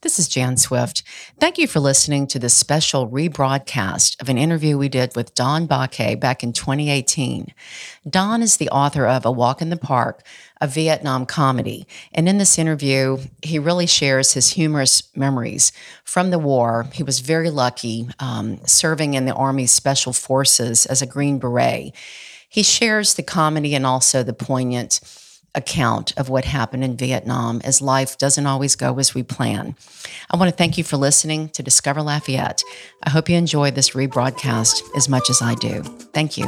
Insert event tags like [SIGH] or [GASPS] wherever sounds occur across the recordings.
This is Jan Swift. Thank you for listening to this special rebroadcast of an interview we did with Don Bacque back in 2018. Don is the author of A Walk in the Park, a Vietnam comedy. And in this interview, he really shares his humorous memories from the war. He was very lucky um, serving in the Army Special Forces as a Green Beret. He shares the comedy and also the poignant account of what happened in Vietnam as life doesn't always go as we plan. I want to thank you for listening to Discover Lafayette. I hope you enjoy this rebroadcast as much as I do. Thank you.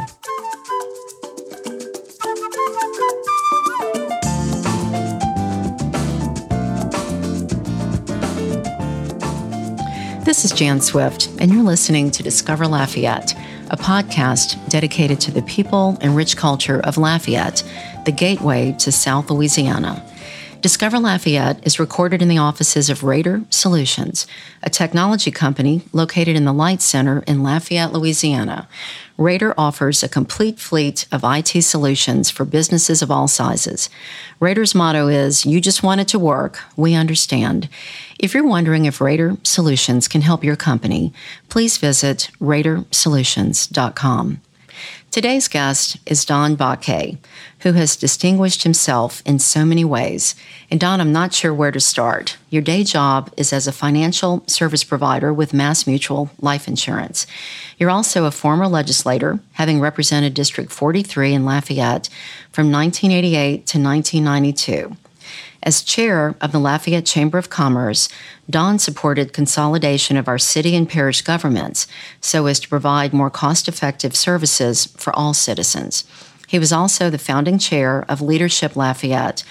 This is Jan Swift, and you're listening to Discover Lafayette, a podcast dedicated to the people and rich culture of Lafayette the gateway to South Louisiana. Discover Lafayette is recorded in the offices of Rader Solutions, a technology company located in the LITE Center in Lafayette, Louisiana. Rader offers a complete fleet of IT solutions for businesses of all sizes. Rader's motto is You just want it to work, we understand. If you're wondering if Rader Solutions can help your company, please visit radersolutions.com. Today's guest is Don Bacque, who has distinguished himself in so many ways. And Don, I'm not sure where to start. Your day job is as a financial service provider with Mass Mutual Life Insurance. You're also a former legislator, having represented District 43 in Lafayette from 1988 to 1992. As chair of the Lafayette Chamber of Commerce, Don supported consolidation of our city and parish governments so as to provide more cost effective services for all citizens. He was also the founding chair of Leadership Lafayette,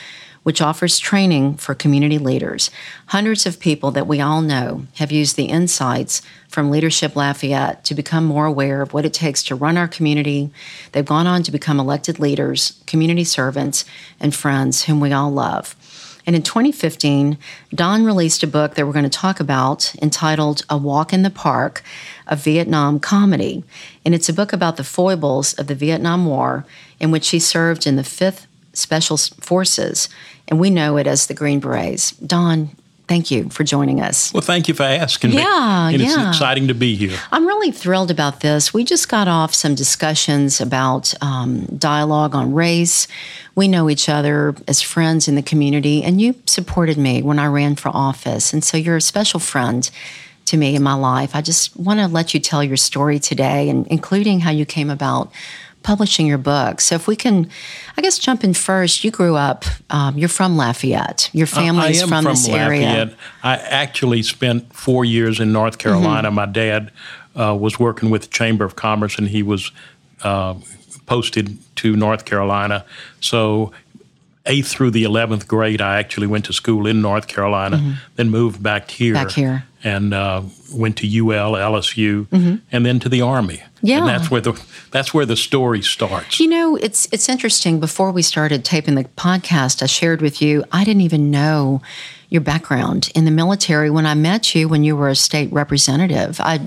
which offers training for community leaders. Hundreds of people that we all know have used the insights from Leadership Lafayette to become more aware of what it takes to run our community. They've gone on to become elected leaders, community servants, and friends whom we all love. And in 2015, Don released a book that we're going to talk about entitled A Walk in the Park, a Vietnam comedy. And it's a book about the foibles of the Vietnam War, in which he served in the 5th Special Forces, and we know it as the Green Berets. Don, thank you for joining us. Well, thank you for asking yeah, me. Yeah, and yeah. It's exciting to be here. I'm really thrilled about this. We just got off some discussions about um, dialogue on race. We know each other as friends in the community, and you supported me when I ran for office. And so you're a special friend to me in my life. I just want to let you tell your story today, and including how you came about publishing your book. So if we can, I guess, jump in first. You grew up. Um, you're from Lafayette. Your family's uh, from, from, this Lafayette. area. I actually spent four years in North Carolina. Mm-hmm. My dad uh, was working with the Chamber of Commerce, and he was uh, posted to North Carolina. So eighth through the 11th grade, I actually went to school in North Carolina, mm-hmm. then moved back here. Back here. And uh, went to UL, LSU, mm-hmm. and then to the Army. Yeah. And that's where the that's where the story starts. You know, it's it's interesting. Before we started taping the podcast, I shared with you, I didn't even know your background in the military when I met you when you were a state representative. I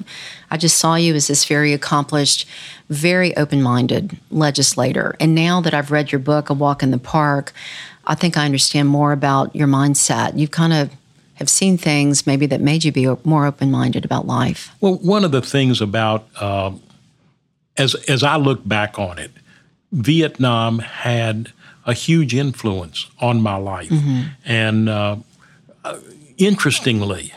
I just saw you as this very accomplished, very open-minded legislator. And now that I've read your book, A Walk in the Park, I think I understand more about your mindset. You've kind of have seen things maybe that made you be more open-minded about life. Well, one of the things about uh, as as I look back on it, Vietnam had a huge influence on my life, mm-hmm. and uh, interestingly,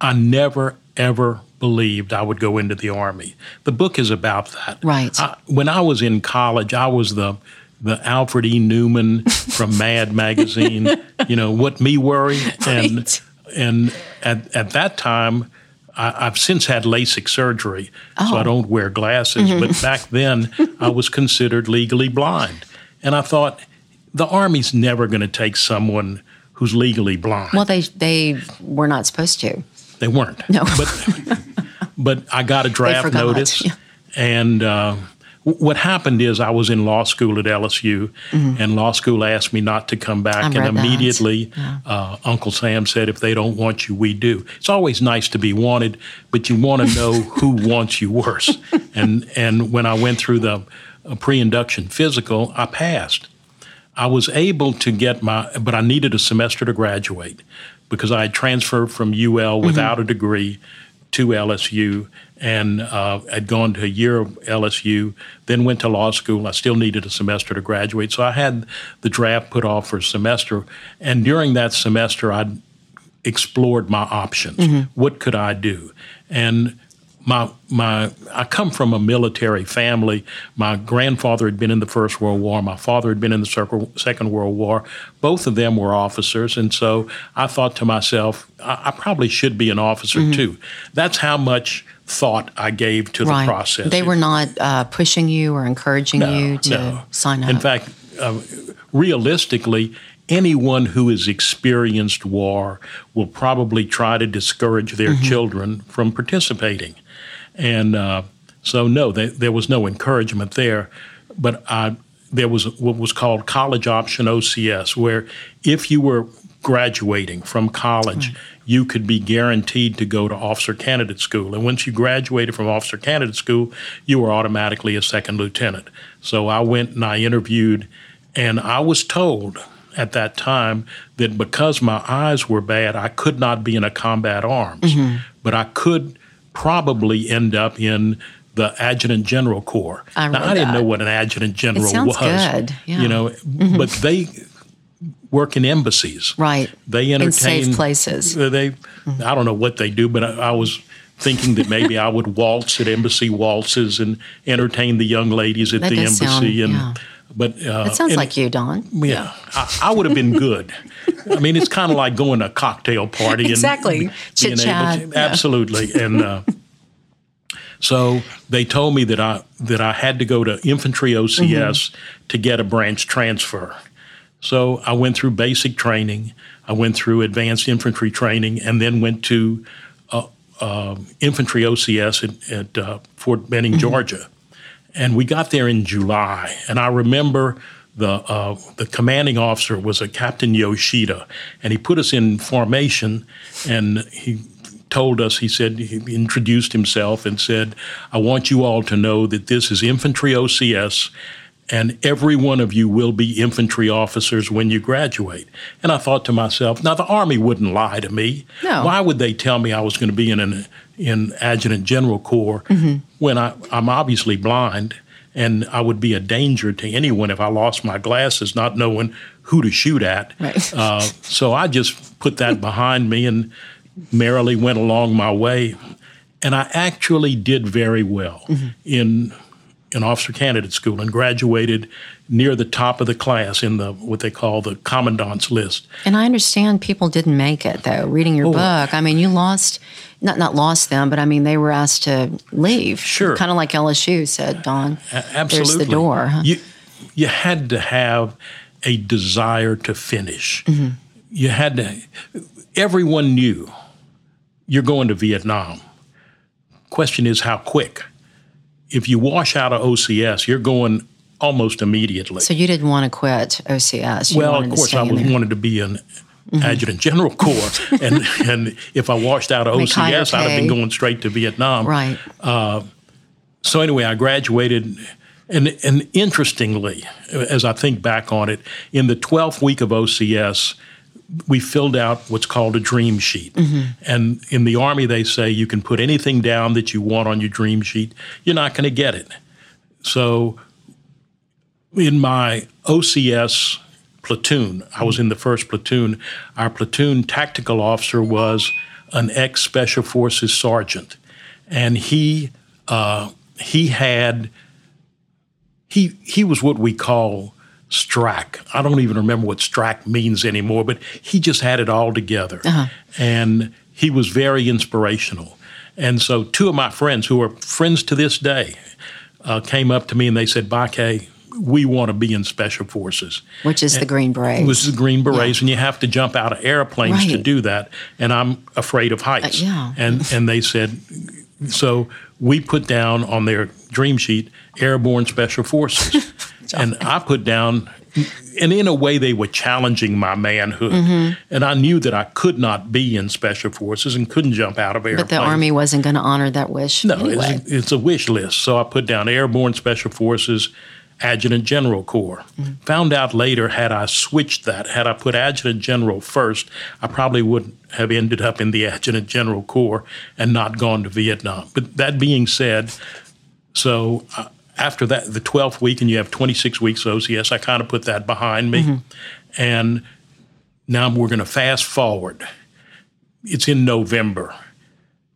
I never ever believed I would go into the army. The book is about that. Right. I, when I was in college, I was the the Alfred E. Neuman from [LAUGHS] Mad magazine. You know what me worry and right. And at at that time. I, have since had LASIK surgery, oh. so I don't wear glasses. Mm-hmm. But back then, I was considered legally blind. And I thought, the Army's never going to take someone who's legally blind. Well, they, they were not supposed to. They weren't. No. but, but I got a [LAUGHS] draft notice. Yeah. And uh, what happened is I was in law school at LSU, mm-hmm. and law school asked me not to come back. I and immediately, yeah. uh, Uncle Sam said, "If they don't want you, we do." It's always nice to be wanted, but you want to know [LAUGHS] who wants you worse. And and when I went through the uh, pre-induction physical, I passed. I was able to get my, but I needed a semester to graduate because I had transferred from UL without a degree to LSU and uh, had gone to a year of LSU, then went to law school. I still needed a semester to graduate, so I had the draft put off for a semester. And during that semester, I explored my options. What could I do? And my my I come from a military family. My grandfather had been in the First World War. My father had been in the Circle- Second World War. Both of them were officers, and so I thought to myself, I, I probably should be an officer too. That's how much thought I gave to right. the process. They were not uh, pushing you or encouraging No, you to no. sign up. In fact, uh, realistically, anyone who has experienced war will probably try to discourage their Mm-hmm. children from participating. And uh, so, no, they, there was no encouragement there. But I, there was what was called college option OCS, where if you were graduating from college, Mm. you could be guaranteed to go to officer candidate school. And once you graduated from officer candidate school, you were automatically a second lieutenant. So I went and I interviewed, and I was told at that time that because my eyes were bad, I could not be in a combat arms, Mm-hmm. but I could probably end up in the adjutant general corps. I now, I didn't that. know what an adjutant general was. good, yeah. Mm-hmm. You know, but they work in embassies. right. They In entertain safe places. uh, They, I don't know what they do, but I, I was thinking that maybe I would waltz at embassy waltzes and entertain the young ladies at That the does sound- embassy. and yeah. But uh, That sounds and- like you, Don. yeah, I, I would have been good. I mean, it's kind of like going to a cocktail party Exactly. and being Chit-chat, able yeah. absolutely. And uh, so they told me that I that I had to go to infantry OCS Mm-hmm. to get a branch transfer. So I went through basic training, I went through advanced infantry training, and then went to uh, uh, infantry OCS at, at uh, Fort Benning, Mm-hmm. Georgia. And we got there in July, and I remember the uh, the commanding officer was a Captain Yoshida, and he put us in formation, and he told us he said he introduced himself and said, "I want you all to know that this is infantry OCS." And every one of you will be infantry officers when you graduate. And I thought to myself, now the Army wouldn't lie to me. No. Why would they tell me I was going to be in an in Adjutant General Corps when I, I'm obviously blind and I would be a danger to anyone if I lost my glasses, not knowing who to shoot at. Right. Uh, so I just put that [LAUGHS] behind me and merrily went along my way. And I actually did very well in in officer candidate school and graduated near the top of the class in the what they call the commandant's list. And I understand people didn't make it though. Reading Oh. your book, I mean, you lost not not lost them, but I mean they were asked to leave. Sure. kind of like LSU said, Don. A- Absolutely. There's the door. Huh? You you had to have a desire to finish. Mm-hmm. You had to. Everyone knew you're going to Vietnam. Question is how quick. If you wash out of OCS, you're going almost immediately. so you didn't want to quit OCS. You well, of course, I was. Mm-hmm. wanted to be an adjutant general corps, and [LAUGHS] and if I washed out of OCS, I'd have been going straight to Vietnam. right. so anyway, I graduated, and and interestingly, as I think back on it, in the twelfth week of OCS, we filled out what's called a dream sheet. And in the Army, they say you can put anything down that you want on your dream sheet. You're not going to get it. So in my OCS platoon, I was in the first platoon. Our platoon tactical officer was an ex Special Forces sergeant, and he uh, he had he he was what we call strack. I don't even remember what strack means anymore, but he just had it all together, and he was very inspirational. And so, two of my friends, who are friends to this day, uh, came up to me and they said, "Bacque, we want to be in special forces." Which is the Green Berets. This is the Green Berets, and you have to jump out of airplanes to do that. And I'm afraid of heights. Uh, yeah. And and they said, so we put down on their dream sheet Airborne Special Forces, [LAUGHS] and I put down. And in a way, they were challenging my manhood, Mm-hmm. and I knew that I could not be in special forces and couldn't jump out of airplanes. but the Army wasn't going to honor that wish No, anyway. it's, it's a wish list. So I put down Airborne Special Forces, Adjutant General Corps. Found out later, had I switched that, had I put Adjutant General first, I probably would have ended up in the Adjutant General Corps and not gone to Vietnam. But that being said, so uh, after that, the 12th week, and you have 26 weeks of OCS, I kind of put that behind me. Mm-hmm. And now we're going to fast forward. It's in November.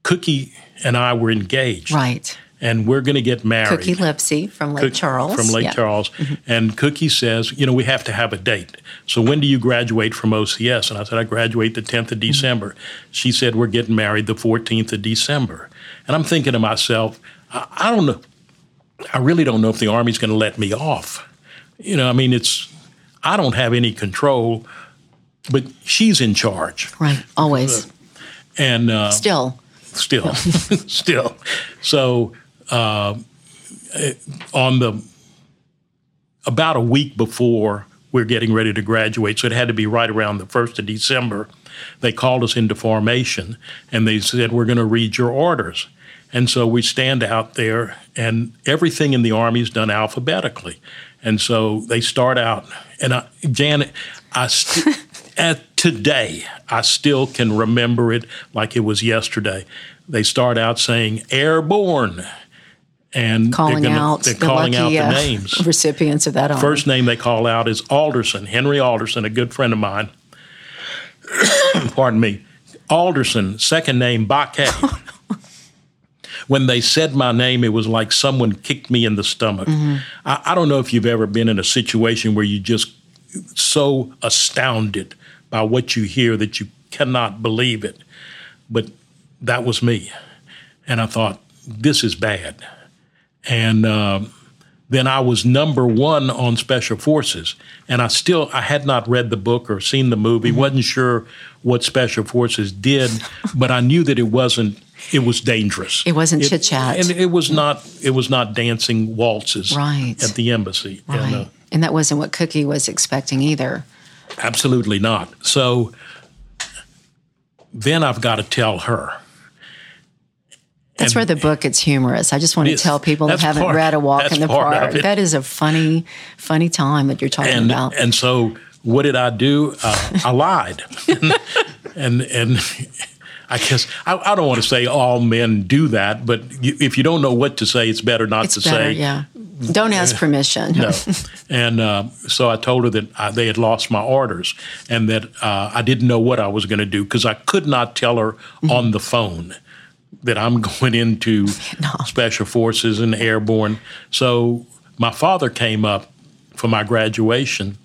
Cookie and I were engaged. Right. And we're going to get married. Cookie Lipsy from Lake Cook- Charles. From Lake Yeah. Charles. Mm-hmm. And Cookie says, you know, we have to have a date. So when do you graduate from OCS? And I said, I graduate the 10th of mm-hmm. December. She said, we're getting married the 14th of December. And I'm thinking to myself, I, I don't know. I really don't know if the Army's going to let me off. You know, I mean, it's, I don't have any control, but she's in charge. Right. Always. And, uh, Still. still, [LAUGHS] [LAUGHS] still. So uh, on the about a week before we're getting ready to graduate, so it had to be right around the first of December. They called us into formation and they said, "We're going to read your orders." And so we stand out there, and everything in the army is done alphabetically. And so they start out, and I, Janet, I st- [LAUGHS] at today I still can remember it like it was yesterday. They start out saying "airborne," and Calling they're, gonna- out they're the calling lucky out the uh, names. [LAUGHS] recipients of that honor. First name they call out is Alderson, Henry Alderson, a good friend of mine. [COUGHS] Pardon me. Alderson, second name Bacque. [LAUGHS] when they said my name, it was like someone kicked me in the stomach. I, I don't know if you've ever been in a situation where you just so astounded by what you hear that you cannot believe it. But that was me. And I thought, this is bad. And um, then I was number one on Special Forces, and I still I had not read the book or seen the movie, Mm-hmm. wasn't sure what Special Forces did, [LAUGHS] but I knew that it wasn't. It was dangerous. It wasn't chit-chat. and it was not. It was not dancing waltzes Right. at the embassy. Right. And, uh, and that wasn't what Cookie was expecting either. absolutely not. So then I've got to tell her. That's And- where the book gets humorous. I just want to tell people that haven't part- read A Walk in the Park. That is a funny, funny time that you're talking and about. and so what did I do? Uh, I lied, [LAUGHS] and and I guess I, I don't want to say all men do that, but you, if you don't know what to say, it's better not it's to better, say yeah. Don't ask permission. no. [LAUGHS] And uh, so I told her that I, they had lost my orders and that uh, I didn't know what I was going to do because I could not tell her Mm-hmm. on the phone that I'm [LAUGHS] going into [LAUGHS] Special Forces and Airborne. So my father came up for my graduation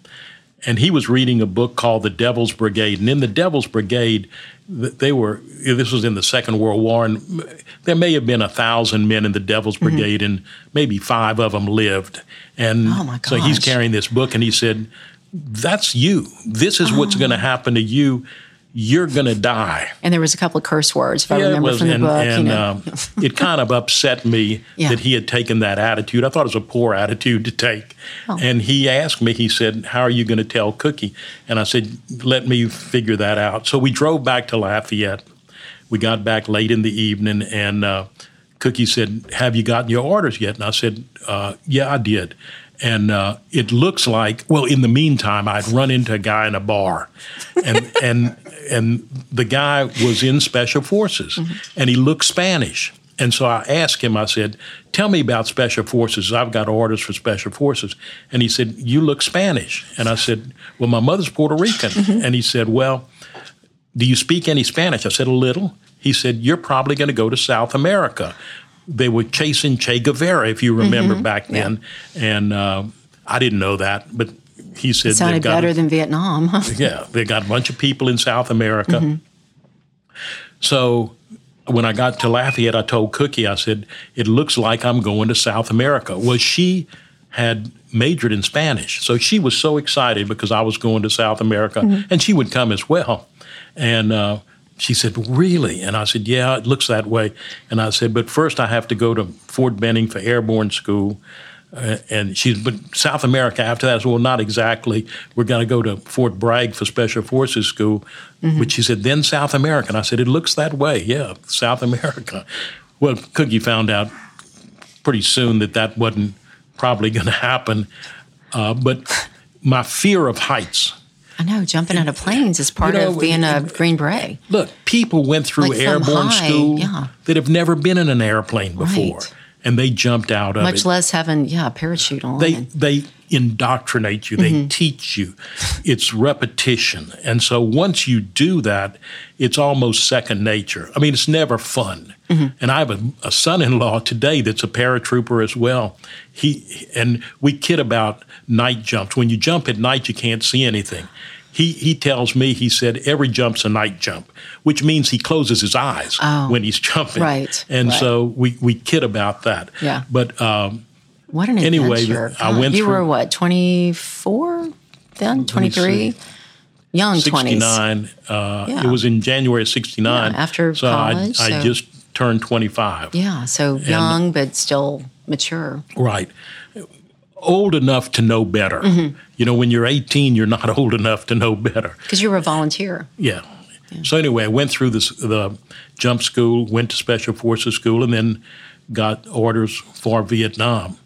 and he was reading a book called The Devil's Brigade. And in The Devil's Brigade, they were, this was in the Second World War, and there may have been a thousand men in the Devil's Mm-hmm. Brigade, and maybe five of them lived. And Oh, so he's carrying this book, and he said, That's you. This is what's Oh. going to happen to you. You're going to die. And there was a couple of curse words, if I Yeah, it remember was, from the and, book. and you know. um, it kind of upset me [LAUGHS] Yeah. that he had taken that attitude. I thought it was a poor attitude to take. Oh. And he asked me, he said, How are you going to tell Cookie? And I said, Let me figure that out. So we drove back to Lafayette. We got back late in the evening, and uh, Cookie said, Have you gotten your orders yet? And I said, uh, Yeah, I did. And uh, it looks like, well, in the meantime, I'd run into a guy in a bar, and [LAUGHS] and and the guy was in special forces, and he looked Spanish. And so I asked him, I said, Tell me about special forces. I've got orders for special forces. And he said, You look Spanish. And I said, Well, my mother's Puerto Rican. And he said, Well, do you speak any Spanish? I said, A little. He said, You're probably going to go to South America. They were chasing Che Guevara, if you remember back then. And uh, I didn't know that, but he said, it sounded got better a- than Vietnam. huh? [LAUGHS] yeah, they got a bunch of people in South America. So when I got to Lafayette, I told Cookie, I said, it looks like I'm going to South America. Well, she had majored in Spanish. So she was so excited because I was going to South America and she would come as well. And uh, she said, Really? And I said, Yeah, it looks that way. And I said, But first I have to go to Fort Benning for airborne school. Uh, and she, but South America after that. I said, well, not exactly. We're going to go to Fort Bragg for Special Forces School. But she said, then South America. And I said, it looks that way. Yeah, South America. Well, Cookie found out pretty soon that that wasn't probably going to happen. Uh, but my fear of heights. I know jumping out of planes is part You know, of being a Green Beret. Look, people went through Like airborne high, school yeah. that have never been in an airplane before, Right. and they jumped out of Much it. Much less having yeah a parachute on. they they indoctrinate you they mm-hmm. teach you it's repetition and so once you do that it's almost second nature i mean it's never fun and i have a, a son-in-law today that's a paratrooper as well he and we kid about night jumps when you jump at night you can't see anything he, he tells me he said every jump's a night jump, which means he closes his eyes Oh. when he's [LAUGHS] jumping. Right, And right. so we, we kid about that. Yeah. But um, what an anyway, adventure! I went You were what twenty four then? Twenty three. Young twenties. 69. Uh, Yeah. It was in January of 69. Yeah, after so college, I, I so- just turned 25. Yeah, so young but still mature. Right. Old enough to know better. Mm-hmm. You know, when you're 18, you're not [LAUGHS] old enough to know better. Because you were a volunteer. Yeah. So anyway, I went through this, the jump school, went to Special Forces school, and then got orders for Vietnam.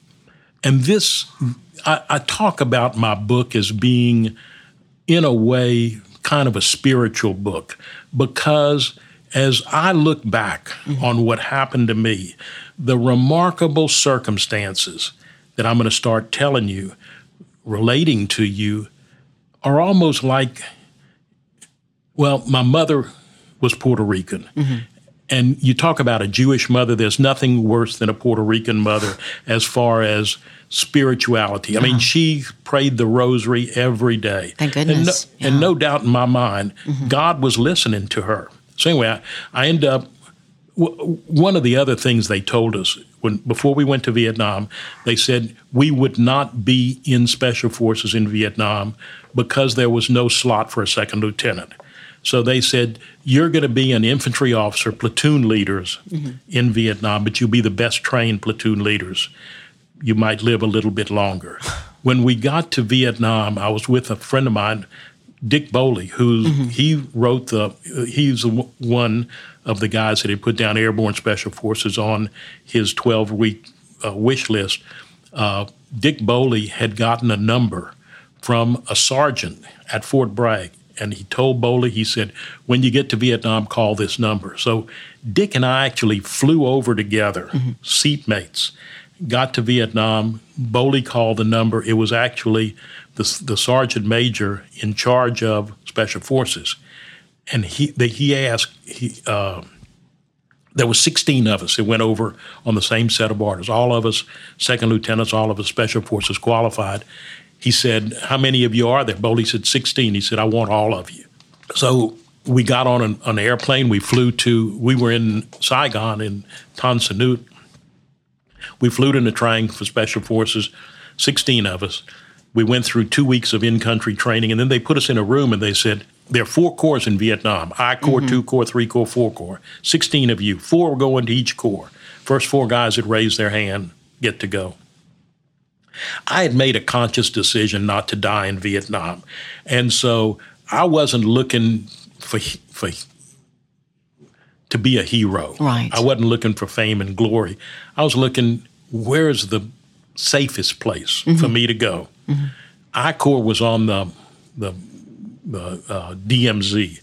And this, I, I talk about my book as being, in a way, kind of a spiritual book because as I look back on what happened to me, the remarkable circumstances that I'm going to start telling you, relating to you, are almost like well, my mother was Puerto Rican. Mm-hmm. And you talk about a Jewish mother, there's nothing worse than a Puerto Rican mother as far as spirituality. I mean, uh-huh. she prayed the rosary every day. Thank And no, goodness. and no doubt in my mind, mm-hmm. God was listening to her. So anyway, I, I end up w- one of the other things they told us when before we went to Vietnam, they said we would not be in special forces in Vietnam because there was no slot for a second lieutenant. So they said you're going to be an infantry officer, platoon leaders mm-hmm. in Vietnam, but you'll be the best trained platoon leaders. You might live a little bit longer. [LAUGHS] When we got to Vietnam, I was with a friend of mine, Dick Bowley, who he wrote the he's one of the guys that had put down airborne special forces on his 12 week uh, wish list. Uh, Dick Bowley had gotten a number from a sergeant at Fort Bragg, and he told Bowley, he said, "When you get to Vietnam, call this number." So Dick and I actually flew over together, seatmates. Got to Vietnam. Bowley called the number. It was actually the, the sergeant major in charge of special forces, and he he asked he. Uh, there was 16 of us that went over on the same set of orders. All of us second lieutenants, all of us special forces qualified. He said, "How many of you are there?" Bowley said, "16." He said, "I want all of you." So we got on an, an airplane. We flew to. We were in Saigon in Tan Son Nhut. We flew to Nha Trang for special forces, 16 of us. We went through two weeks of in-country training, and then they put us in a room and they said, there are four corps in Vietnam, I Corps, mm-hmm. two Corps, three Corps, four Corps. 16 of you, four go into each corps. First four guys that raise their hand get to go. I had made a conscious decision not to die in Vietnam. And so I wasn't looking for, for to be a hero. Right. I wasn't looking for fame and glory. I was looking where's the safest place for mm-hmm. me to go. I Corps was on the the, the uh, DMZ,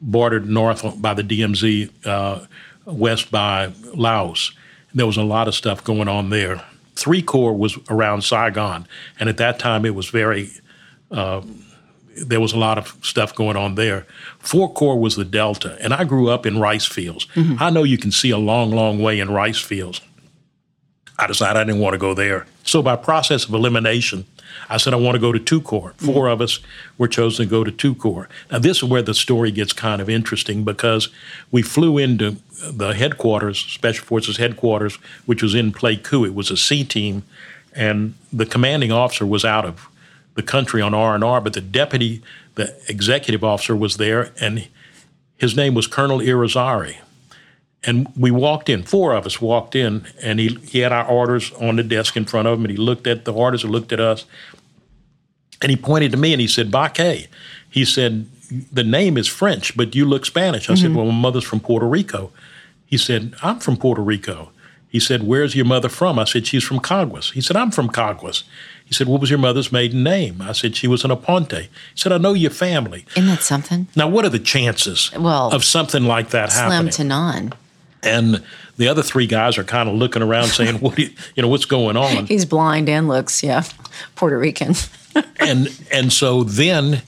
bordered north by the DMZ, uh, west by Laos. There was a lot of stuff going on there. Three Corps was around Saigon, and at that time it was very there was a lot of stuff going on there. Four Corps was the Delta, and I grew up in rice fields. I know you can see a long, long way in rice fields. I decided I didn't want to go there. So by process of elimination, I said I want to go to two corps. Mm-hmm. 4 of us were chosen to go to two corps. Now this is where the story gets kind of interesting because we flew into the headquarters, Special Forces headquarters, which was in Pleiku. It was a C team, and the commanding officer was out of the country on R and R, but the deputy, the executive officer, was there, and his name was Colonel Irizarry. And we walked in, four of us walked in, and he, he had our orders on the desk in front of him, and he looked at the orders and looked at us, and he pointed to me and he said, Bacque. He said, The name is French, but you look Spanish. I said, mm-hmm. Well, my mother's from Puerto Rico. He said, I'm from Puerto Rico. He said, Where's your mother from? I said, She's from Caguas. He said, I'm from Caguas. He said, What was your mother's maiden name? I said, She was an Aponte. He said, I know your family. Isn't that something? Now, what are the chances Well, of something like that Slim happening? to none. And the other three guys are kind of looking around saying, What do you, you know, what's going on? He's blind and looks, yeah, Puerto Rican. [LAUGHS] and and so then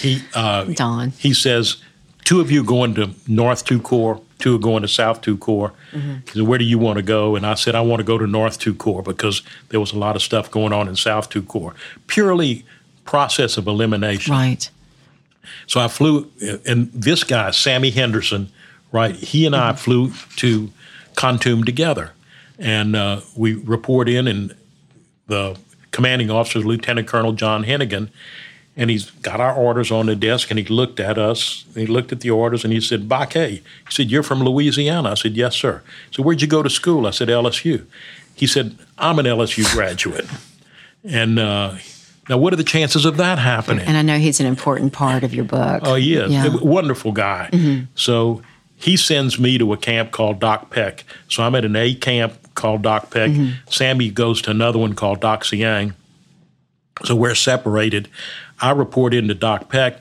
he uh, Don. he says, two of you going to North Two Corps, two are going to South Two Corps. He said, where do you want to go? And I said, I want to go to North Two Corps because there was a lot of stuff going on in South Two Corps. Purely process of elimination. Right. So I flew, and this guy, Sammy Henderson, right, he and I flew to Kontum together. And uh, we report in, and the commanding officer is Lieutenant Colonel John Hennigan. And he's got our orders on the desk, and he looked at us. And he looked at the orders, and he said, Bacque. He said, You're from Louisiana. I said, Yes, sir. Said, Where'd you go to school? I said, LSU. He said, I'm an LSU graduate. and uh, now, what are the chances of that happening? And I know he's an important part of your book. Oh, he is. Yeah. A wonderful guy. So he sends me to a camp called Dak Pek. So I'm at an A camp called Dak Pek. Mm-hmm. Sammy goes to another one called Dak Seang. So we're separated. I report into Dak Pek.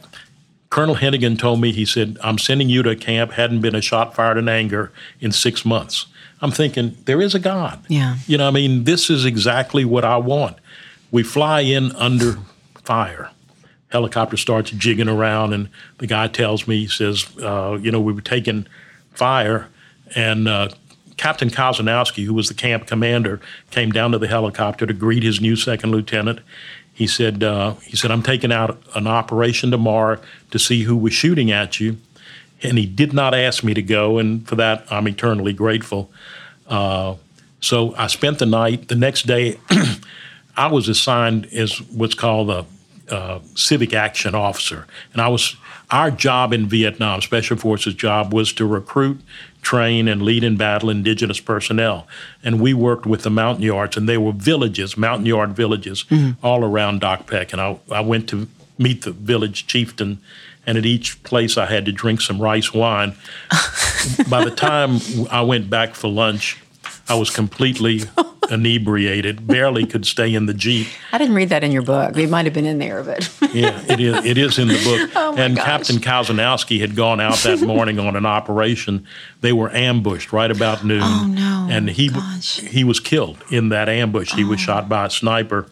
Colonel Hennigan told me, he said, I'm sending you to a camp, hadn't been a shot fired in anger in six months. I'm thinking, there is a God. Yeah. You know, I mean, this is exactly what I want. We fly in under fire. Helicopter starts jigging around, and the guy tells me, he says, uh, you know, we were taking fire, and uh, Captain Kozanowski, who was the camp commander, came down to the helicopter to greet his new second lieutenant. He said, uh, he said, I'm taking out an operation tomorrow to see who was shooting at you. And he did not ask me to go, and for that, I'm eternally grateful. Uh, so I spent the night. The next day, [CLEARS THROAT] I was assigned as what's called a uh, civic action officer, and I was our job in Vietnam, Special Forces job, was to recruit, train, and lead in battle indigenous personnel. And we worked with the Montagnards, and they were villages, Montagnard villages, all around Dak Pek. And I, I went to meet the village chieftain, and at each place I had to drink some rice wine. [LAUGHS] By the time I went back for lunch, I was completely [LAUGHS] inebriated, barely could stay in the Jeep. I didn't read that in your book. It might have been in there, but [LAUGHS] Yeah, it is. It is in the book. [LAUGHS] Oh, my and gosh. Captain Kozanowski had gone out that morning on an operation. They were ambushed right about noon. Oh, no. And he Gosh. Oh. he was killed in that ambush. He was shot by a sniper,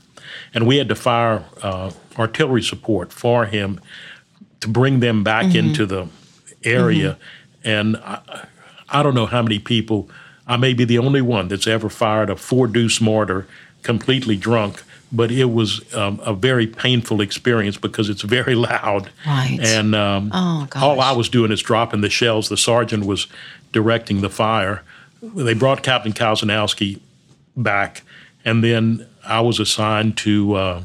and we had to fire uh, artillery support for him to bring them back Mm-hmm. into the area. And I, I don't know how many people. I may be the only one that's ever fired a four deuce mortar completely drunk, but it was um, a very painful experience because it's very [LAUGHS] loud. Right. And um, Oh, all I was doing is dropping the shells. The sergeant was directing the fire. They brought Captain Kozanowski back, and then I was assigned to. Uh,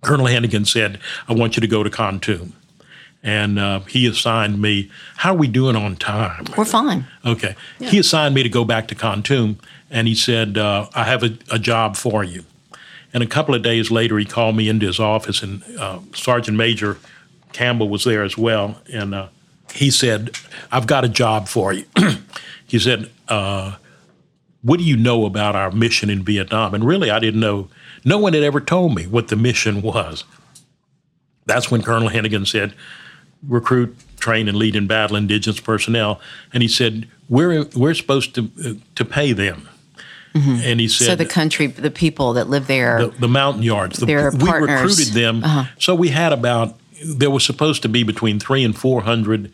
Colonel Hennigan said, "I want you to go to Kontum," and uh, he assigned me. How are we doing on time? we're fine. Okay. He assigned me to go back to Kontum, and he said, uh, I have a, a job for you. And a couple of days later, he called me into his office, and uh, Sergeant Major Campbell was there as well. And uh, he said, I've got a job for you. [CLEARS THROAT] he said, uh, What do you know about our mission in Vietnam? And really, I didn't know. No one had ever told me what the mission was. That's when Colonel Hennigan said, recruit, train, and lead in battle indigenous personnel. And he said, we're, we're supposed to, uh, to pay them. And he said, So the country, the people that live there, the, the Montagnards. The, They're we partners. Uh-huh. recruited them. So we had about, there was supposed to be between three and 400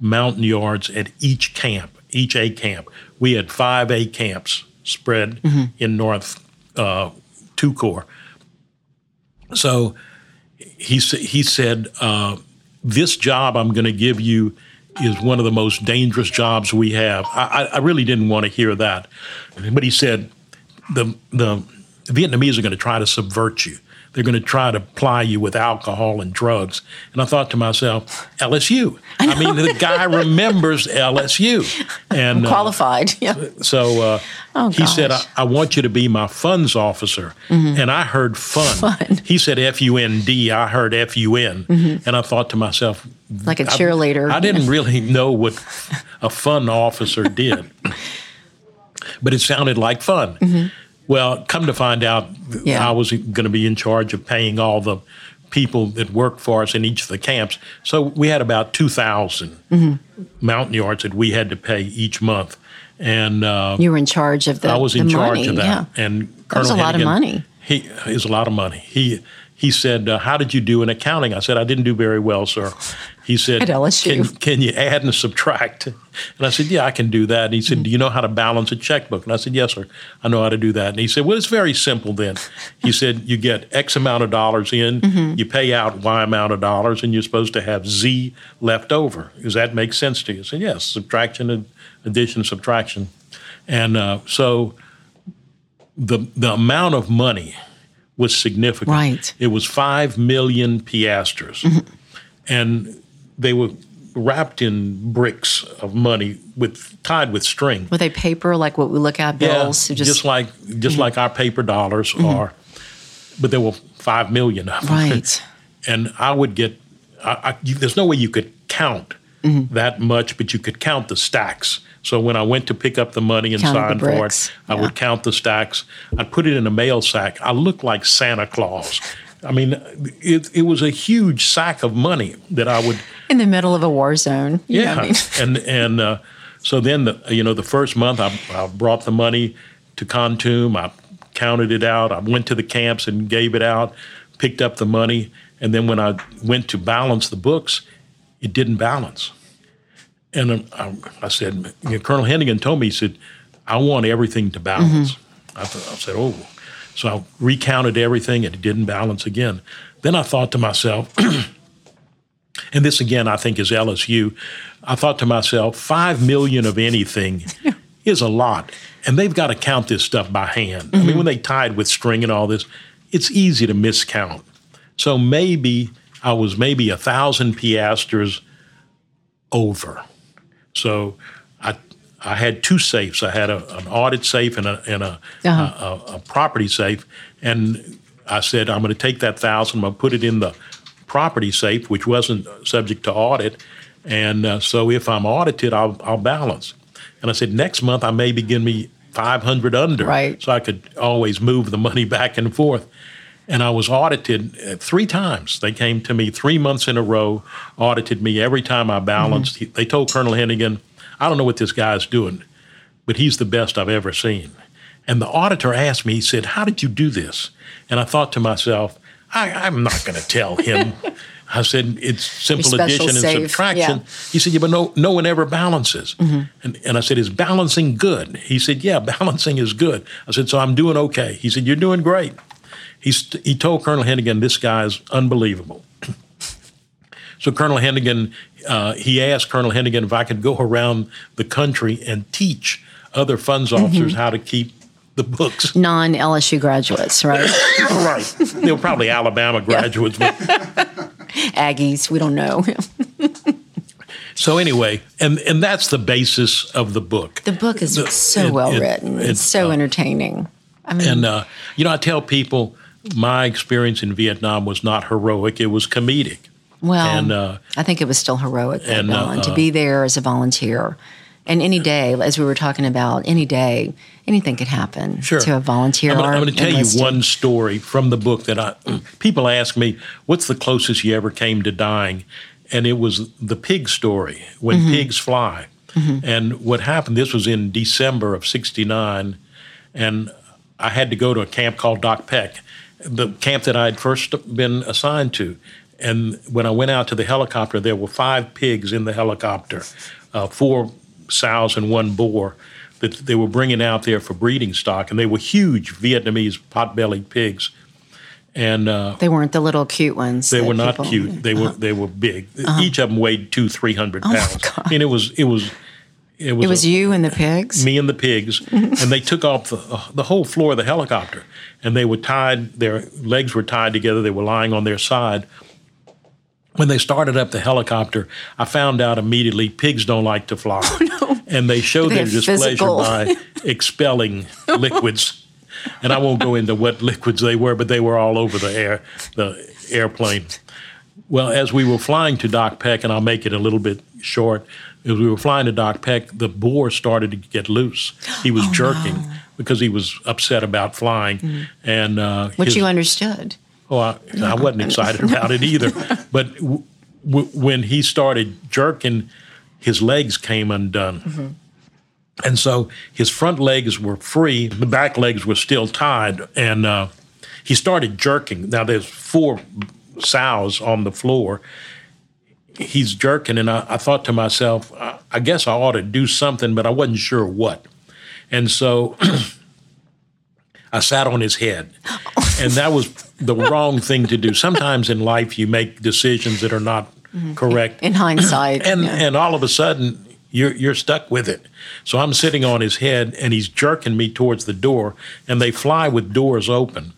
Montagnards at each camp, each A camp. We had five A camps spread Mm-hmm. in North uh, Two Corps. So he, he said, uh, This job I'm going to give you is one of the most dangerous jobs we have. I, I really didn't want to hear that. But he said, the, the Vietnamese are going to try to subvert you. They're going to try to ply you with alcohol and drugs. And I thought to myself, LSU. I, mean, the guy remembers LSU. And uh, qualified. Yeah. so uh, Oh, he said, I. I want you to be my funds officer. And I heard fun. Fun. He said F U N D. I heard F U N. And I thought to myself, Like a cheerleader. I, didn't really know what a fun officer did. [LAUGHS] but it sounded like fun. Well, come to find out, Yeah. I was going to be in charge of paying all the people that worked for us in each of the camps. So we had about 2,000 Montagnards that we had to pay each month. And uh, You were in charge of the. I was in charge money, of that. Yeah. And That was Colonel a lot of money. He is a lot of money. He he said, uh, "How did you do in accounting?" I said, "I didn't do very well, sir." He said, At LSU. Can, can you add and subtract?" And I said, "Yeah, I can do that." And he said, "Do you know how to balance a checkbook?" And I said, "Yes, sir. I know how to do that." And he said, "Well, it's very simple then." He said, "You get X amount of dollars in, Mm-hmm. you pay out Y amount of dollars, and you're supposed to have Z left over. Does that make sense to you?" I said, "Yes. Subtraction, addition, subtraction." And uh, so the the amount of money was significant. Right. It was five million piastres, mm-hmm. and they were wrapped in bricks of money with tied with string. Were they paper like what we look at bills? Yeah, So just, like just mm-hmm. like our paper dollars mm-hmm. are, but there were five million of them. Right. [LAUGHS] and I would get. I, I, you, there's no way you could count Mm-hmm. that much, but you could count the stacks. So when I went to pick up the money and Counted sign for it, I would count the stacks. I'd put it in a mail sack. I looked like Santa Claus. I mean, it, it was a huge sack of money that I would in the middle of a war zone. you know yeah, I mean? and and uh, so then the you know the first month I, I brought the money to Kontum. I counted it out. I went to the camps and gave it out. Picked up the money, and then when I went to balance the books, it didn't balance. And um, I, I said, you know, Colonel Hennigan told me he said, I want everything to balance. I, th- I said, oh. So I recounted everything, and it didn't balance again. Then I thought to myself, [CLEARS THROAT] and this again I think is LSU. I thought to myself, five million of anything [LAUGHS] is a lot, and they've got to count this stuff by hand. I mean, when they tied with string and all this, it's easy to miscount. So maybe I was maybe a thousand piastres over. So I I had two safes. I had a, an audit safe and a and a, Uh-huh. a, a property safe, and I said I'm going to take that thousand. I'm going to put it in the property safe, which wasn't subject to audit, and uh, so if I'm audited, I'll I'll balance. And I said next month I may be giving me 500 under, Right. so I could always move the money [LAUGHS] back and forth. And I was audited uh, three times. They came to me three months in a row, audited me every time I balanced. He- They told Colonel Hennigan, I don't know what this guy's doing, but he's the best I've ever seen. And the auditor asked me, he said, How did you do this? And I thought to myself, I, I'm not going to tell him. [LAUGHS] I said, It's simple addition and subtraction. yeah. He said, Yeah, but no, no one ever balances. And, and I said, Is balancing good? He said, Yeah, [LAUGHS] balancing is good. I said, So I'm doing okay. He said, You're doing great. He's, he told Colonel Hennigan, This guy's unbelievable. So Colonel Hennigan, uh, he asked Colonel Hennigan if I could go around the country and teach other funds officers how to keep the books. Non LSU graduates, right? [LAUGHS] right. They were probably Alabama graduates. but- [LAUGHS] Aggies, we don't know. So anyway, and and that's the basis of the book. The book is The- so it- well it- written. It's, it's, so uh, entertaining. I mean, And uh, you know, I tell people my experience in Vietnam was not heroic; it was comedic. well, and, uh, I think it was still heroic, though, and, uh, Don, to be there as a volunteer. And any day, as we were talking about, any day, anything could happen Sure. to a volunteer. I'm or I'm tell you one story from the book that I. People ask me, "What's the closest you ever came to dying?" And it was the pig story when Mm-hmm. pigs fly. And what happened? This was in December of '69, and I had to go to a camp called Dak Pek, the camp that I had first been assigned to. And when I went out to the helicopter, there were five pigs in the helicopter, uh, four sows and one boar that they were bringing out there for breeding stock, and they were huge Vietnamese pot-bellied pigs, and uh, They weren't the little cute ones. they were not people- cute. They were they were big. Each of them weighed two, three hundred pounds. I mean, it was it was it was, It was a- you and the pigs. me and the pigs, [LAUGHS] and they took off the, uh, the whole floor of the helicopter, and they were tied. Their legs were tied together. They were lying on their side. When they started up the helicopter, I found out immediately pigs don't like to fly, [LAUGHS] oh, and they showed They their displeasure physical- by [LAUGHS] expelling liquids. And I won't go into what liquids they were, but they were all over the air, the airplane. Well, as we were flying to Dak Pek, and I'll make it a little bit short, as we were flying to Dak Pek, the boar started to get loose. He was [GASPS] Oh, jerking no. because he was upset about flying, and uh, Which his- you understood. Oh, I, I wasn't excited about it either. [LAUGHS] But w- w- when he started jerking, his legs came undone. And so his front legs were free, the back legs were still tied. And uh, he started jerking. Now, there's four sows on the floor. He's jerking, and I, I thought to myself, I, I guess I ought to do something, but I wasn't sure what. And so [CLEARS THROAT] I sat on his head. [LAUGHS] And that was the wrong thing to do. Sometimes in life, you make decisions that are not mm-hmm. correct. In hindsight. [CLEARS THROAT] And, yeah. and all of a sudden, you're, you're stuck with it. So I'm sitting on his head, and he's jerking me towards the door, and they fly with doors open.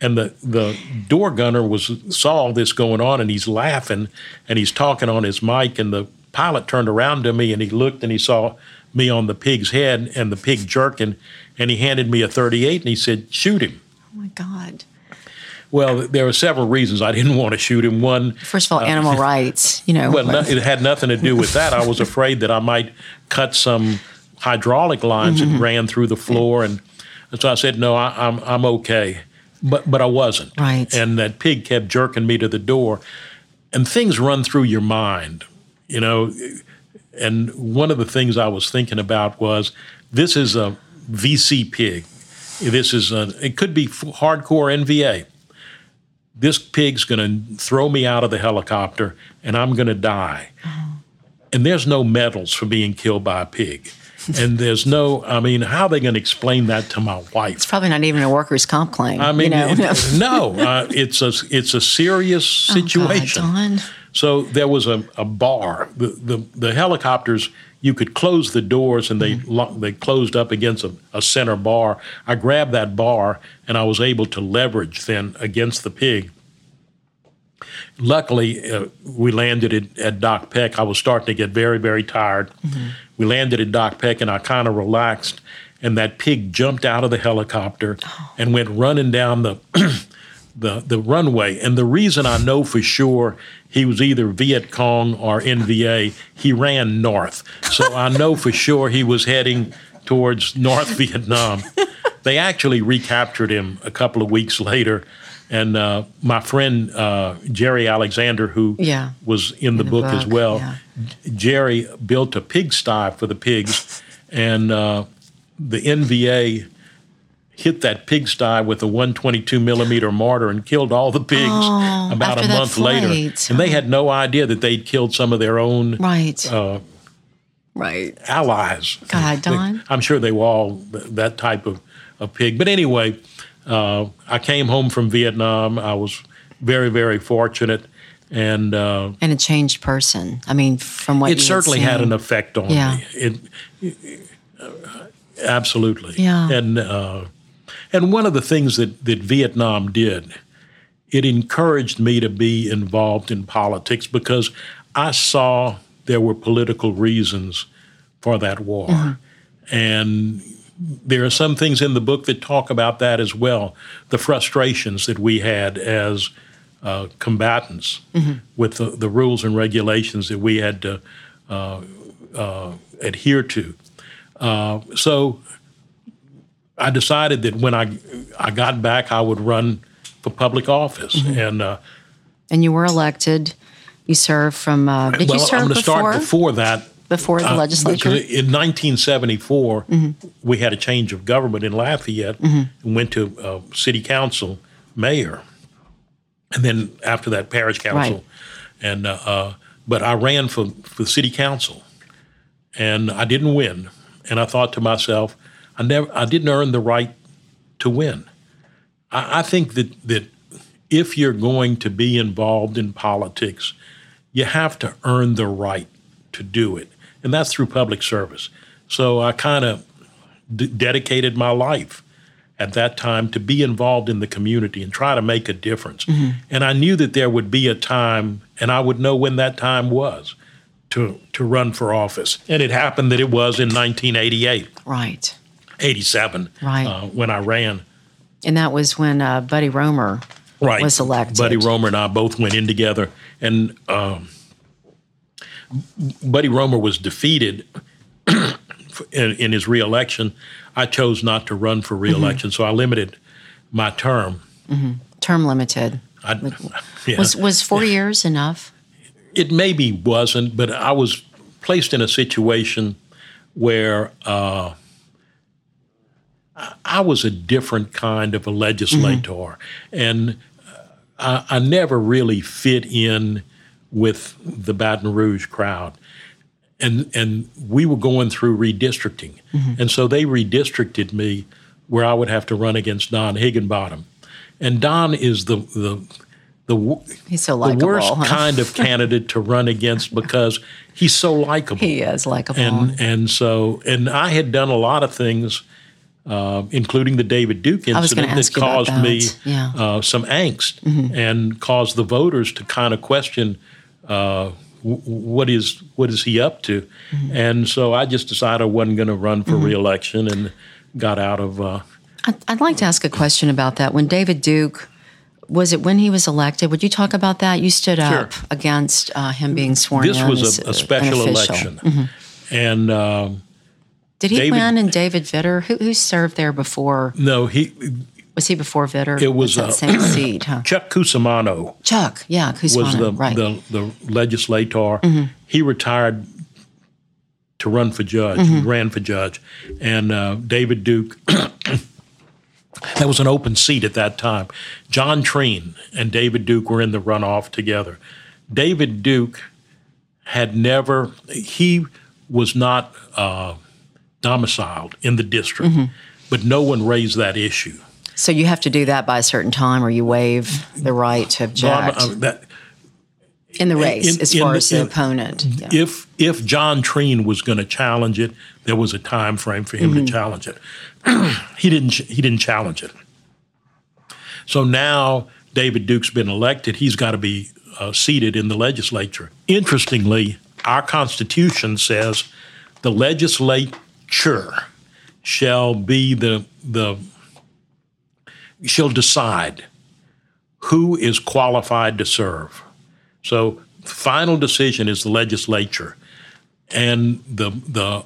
And the, the door gunner was saw all this going on, and he's laughing, and he's talking on his mic, and the pilot turned around to me, and he looked, and he saw me on the pig's head, and the pig jerking, and he handed me a 38, and he said, "Shoot him." oh my God. Well, there were several reasons I didn't want to shoot him. One, First of all, animal [LAUGHS] rights, you know. Uh, well, no, it had nothing to do with that. I was afraid that I might cut some hydraulic lines Mm-hmm. that ran through the floor, and so I said, "No, I, I'm I'm okay," but but I wasn't. Right. And that pig kept jerking me to the door, and things run through your mind, you know. And one of the things I was thinking about was this is a VC pig. This is a it could be f- hardcore NVA this pig's going to throw me out of the helicopter and I'm going to die. Uh-huh. And there's no medals for being killed by a pig. And there's no, I mean, how are they going to explain that to my wife? it's probably not even a workers' comp claim. I mean, you know? it- no, uh, it's a it's a serious situation. Oh, God. So there was a, a bar. The, the the helicopters you could close the doors and they lo- they closed up against a, a center bar. I grabbed that bar and I was able to leverage then against the pig. Luckily, uh, we landed at, at Dak Pek. I was starting to get very very tired. We landed at Dak Pek and I kind of relaxed. And that pig jumped out of the helicopter and went running down the [CLEARS THROAT] the the runway. And the reason I know for sure he was either Viet Cong or NVA, he ran north. So I know for [LAUGHS] sure he was heading towards North Vietnam. [LAUGHS] They actually recaptured him a couple of weeks later. And uh, my friend uh, Jerry Alexander, who Yeah. was in the, the book, as well, yeah. Jerry built a pigsty for the pigs, and uh, the NVA hit that pigsty with a 122 millimeter mortar and killed all the pigs Oh, about a month later. And they had no idea that they'd killed some of their own Right. uh, right. allies. God, Don. I'm sure they were all that type of, of pig. But anyway, uh, I came home from Vietnam. I was very, very fortunate. And uh, And a changed person. I mean, from what it certainly had, had an effect on Yeah. me. It, uh, absolutely. Yeah. And uh, and one of the things that that Vietnam did, it encouraged me to be involved in politics because I saw there were political reasons for that war, Mm-hmm. and there are some things in the book that talk about that as well. The frustrations that we had as uh, combatants with the, the rules and regulations that we had to uh, uh, adhere to. Uh, so I decided that when I I got back, I would run for public office. And uh, And you were elected. You served from. Uh, did well, you serve I'm going to start before that. Before the Uh, legislature? In 1974, Mm-hmm. we had a change of government in Lafayette and went to uh, city council, mayor, and then after that, parish council. Right. And uh, uh, but I ran for for city council, and I didn't win. And I thought to myself, I never, I didn't earn the right to win. I, I think that that if you're going to be involved in politics, you have to earn the right to do it, and that's through public service. So I kind of d- dedicated my life at that time to be involved in the community and try to make a difference. And I knew that there would be a time, and I would know when that time was to to run for office. And it happened that it was in 1988, right. 87, Right. uh, when I ran. And that was when uh, Buddy Roemer right. was elected. Buddy Roemer and I both went in together, and um, Buddy Roemer was defeated in, in his reelection. I chose not to run for reelection, so I limited my term. Term limited. I, yeah. Was was four years enough? it maybe wasn't, but I was placed in a situation where uh, I- was a different kind of a legislator, and uh, I, I never really fit in with the Baton Rouge crowd. And and we were going through redistricting, and so they redistricted me where I would have to run against Don Higginbottom, and Don is the the the He's so the worst huh? kind of [LAUGHS] candidate to run against because he's so likable. He is likable. and and so and I had done a lot of things, uh, including the David Duke incident that ask you about caused me. Yeah. Mm-hmm. uh, some angst and caused the voters to kind of question. Uh, w- what is what is he up to? Mm-hmm. And so I just decided I wasn't going to run for reelection and got out of. Uh, I'd, I'd like to ask a question about that. When David Duke, was it when he was elected? Would you talk about that? You stood up Sure. against uh, him being sworn in? this in. was a, a special official. Mm-hmm. election, and um, Did he David- win and David Vitter? Who, who served there before? no, he Was he before Vitter? It was, that uh, same [CLEARS THROAT] seat, huh? Chuck Cusimano Chuck, yeah, was the, right. Mm-hmm. the the legislator. He retired to run for judge. Mm-hmm. He ran for judge, and uh, David Duke. [CLEARS THROAT] that was an open seat at that time. John Treen and David Duke were in the runoff together. David Duke had never. He was not uh, domiciled in the district, Mm-hmm. but no one raised that issue. So you have to do that by a certain time, or you waive the right to So I'm- object I'm- that, in the race in- as in far the- as the in- opponent. Yeah. if if John Treen was going to challenge it, there was a time frame for him Mm-hmm. to challenge it. [CLEARS THROAT] he didn't. He didn't challenge it. So now David Duke's been elected. He's got to be uh, seated in the legislature. Interestingly, our Constitution says the legislature shall be the the shall decide who is qualified to serve. So final decision is the legislature, and the the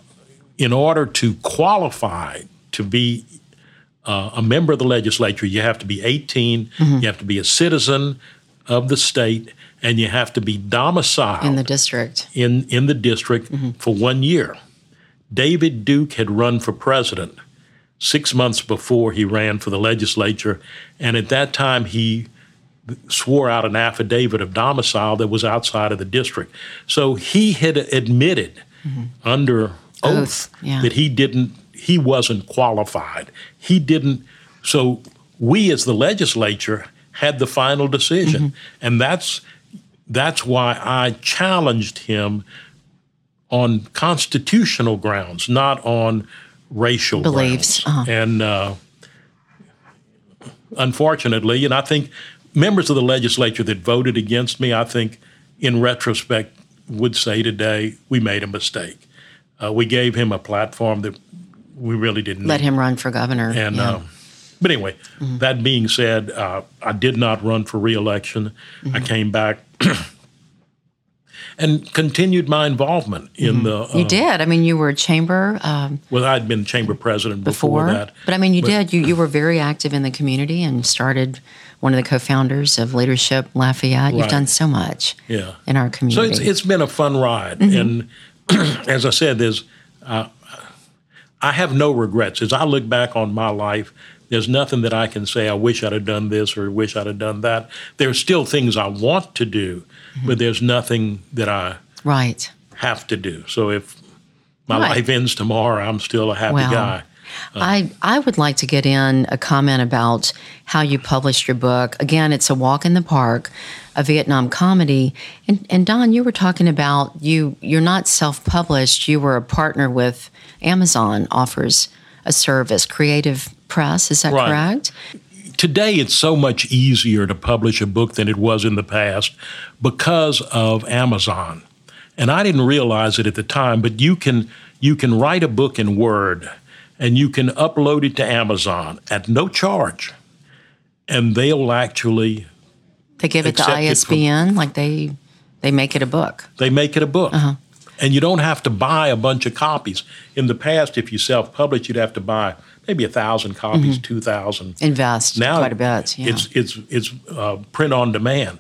in order to qualify to be uh, a member of the legislature, you have to be 18, you have to be a citizen of the state, and you have to be domiciled in the district. in, in the district for one year. David Duke had run for president six months before he ran for the legislature, and at that time he swore out an affidavit of domicile that was outside of the district. So he had admitted mm-hmm. under oath, yeah. that he didn't he wasn't qualified. He didn't so we as the legislature had the final decision. Mm-hmm. And that's that's why I challenged him on constitutional grounds, not on racial Beliefs, uh-huh. And uh, unfortunately, and I think members of the legislature that voted against me, I think in retrospect would say today we made a mistake. Uh, we gave him a platform that we really didn't Let need. him run for governor. And yeah. um, but anyway, Mm-hmm. that being said, uh, I did not run for reelection. Mm-hmm. I came back [CLEARS THROAT] and continued my involvement in the. Uh, Mm-hmm. you did. I mean, you were a chamber um, Well, I'd been chamber president before, before, that. but I mean, you did. You you were very active in the community and started one of the co-founders of Leadership Lafayette. You've done so much Yeah. in our community. So it's it's been a fun ride, Mm-hmm. and [CLEARS THROAT] as I said, there's uh, I have no regrets. As I look back on my life, there's nothing that I can say. I wish I'd have done this or wish I'd have done that. There's still things I want to do, Mm-hmm. but there's nothing that I right. have to do. So if my Right. life ends tomorrow, I'm still a happy Well, guy. I, I would like to get in a comment about how you published your book. Again, it's A Walk in the Park, a Vietnam comedy. And, and Don, you were talking about you, you're not self published, you were a partner with Amazon, offers a service, Creative Press. Is that Right. correct? Today, it's so much easier to publish a book than it was in the past because of Amazon. And I didn't realize it at the time, but you can you can write a book in Word and you can upload it to Amazon at no charge, and they'll actually They give it to ISBN, like they They make it a book. They make it a book. Uh-huh. And you don't have to buy a bunch of copies. In the past, if you self publish, you'd have to buy maybe a thousand copies, two thousand. Invest Now quite a bit. Yeah. it's it's it's uh, print on demand.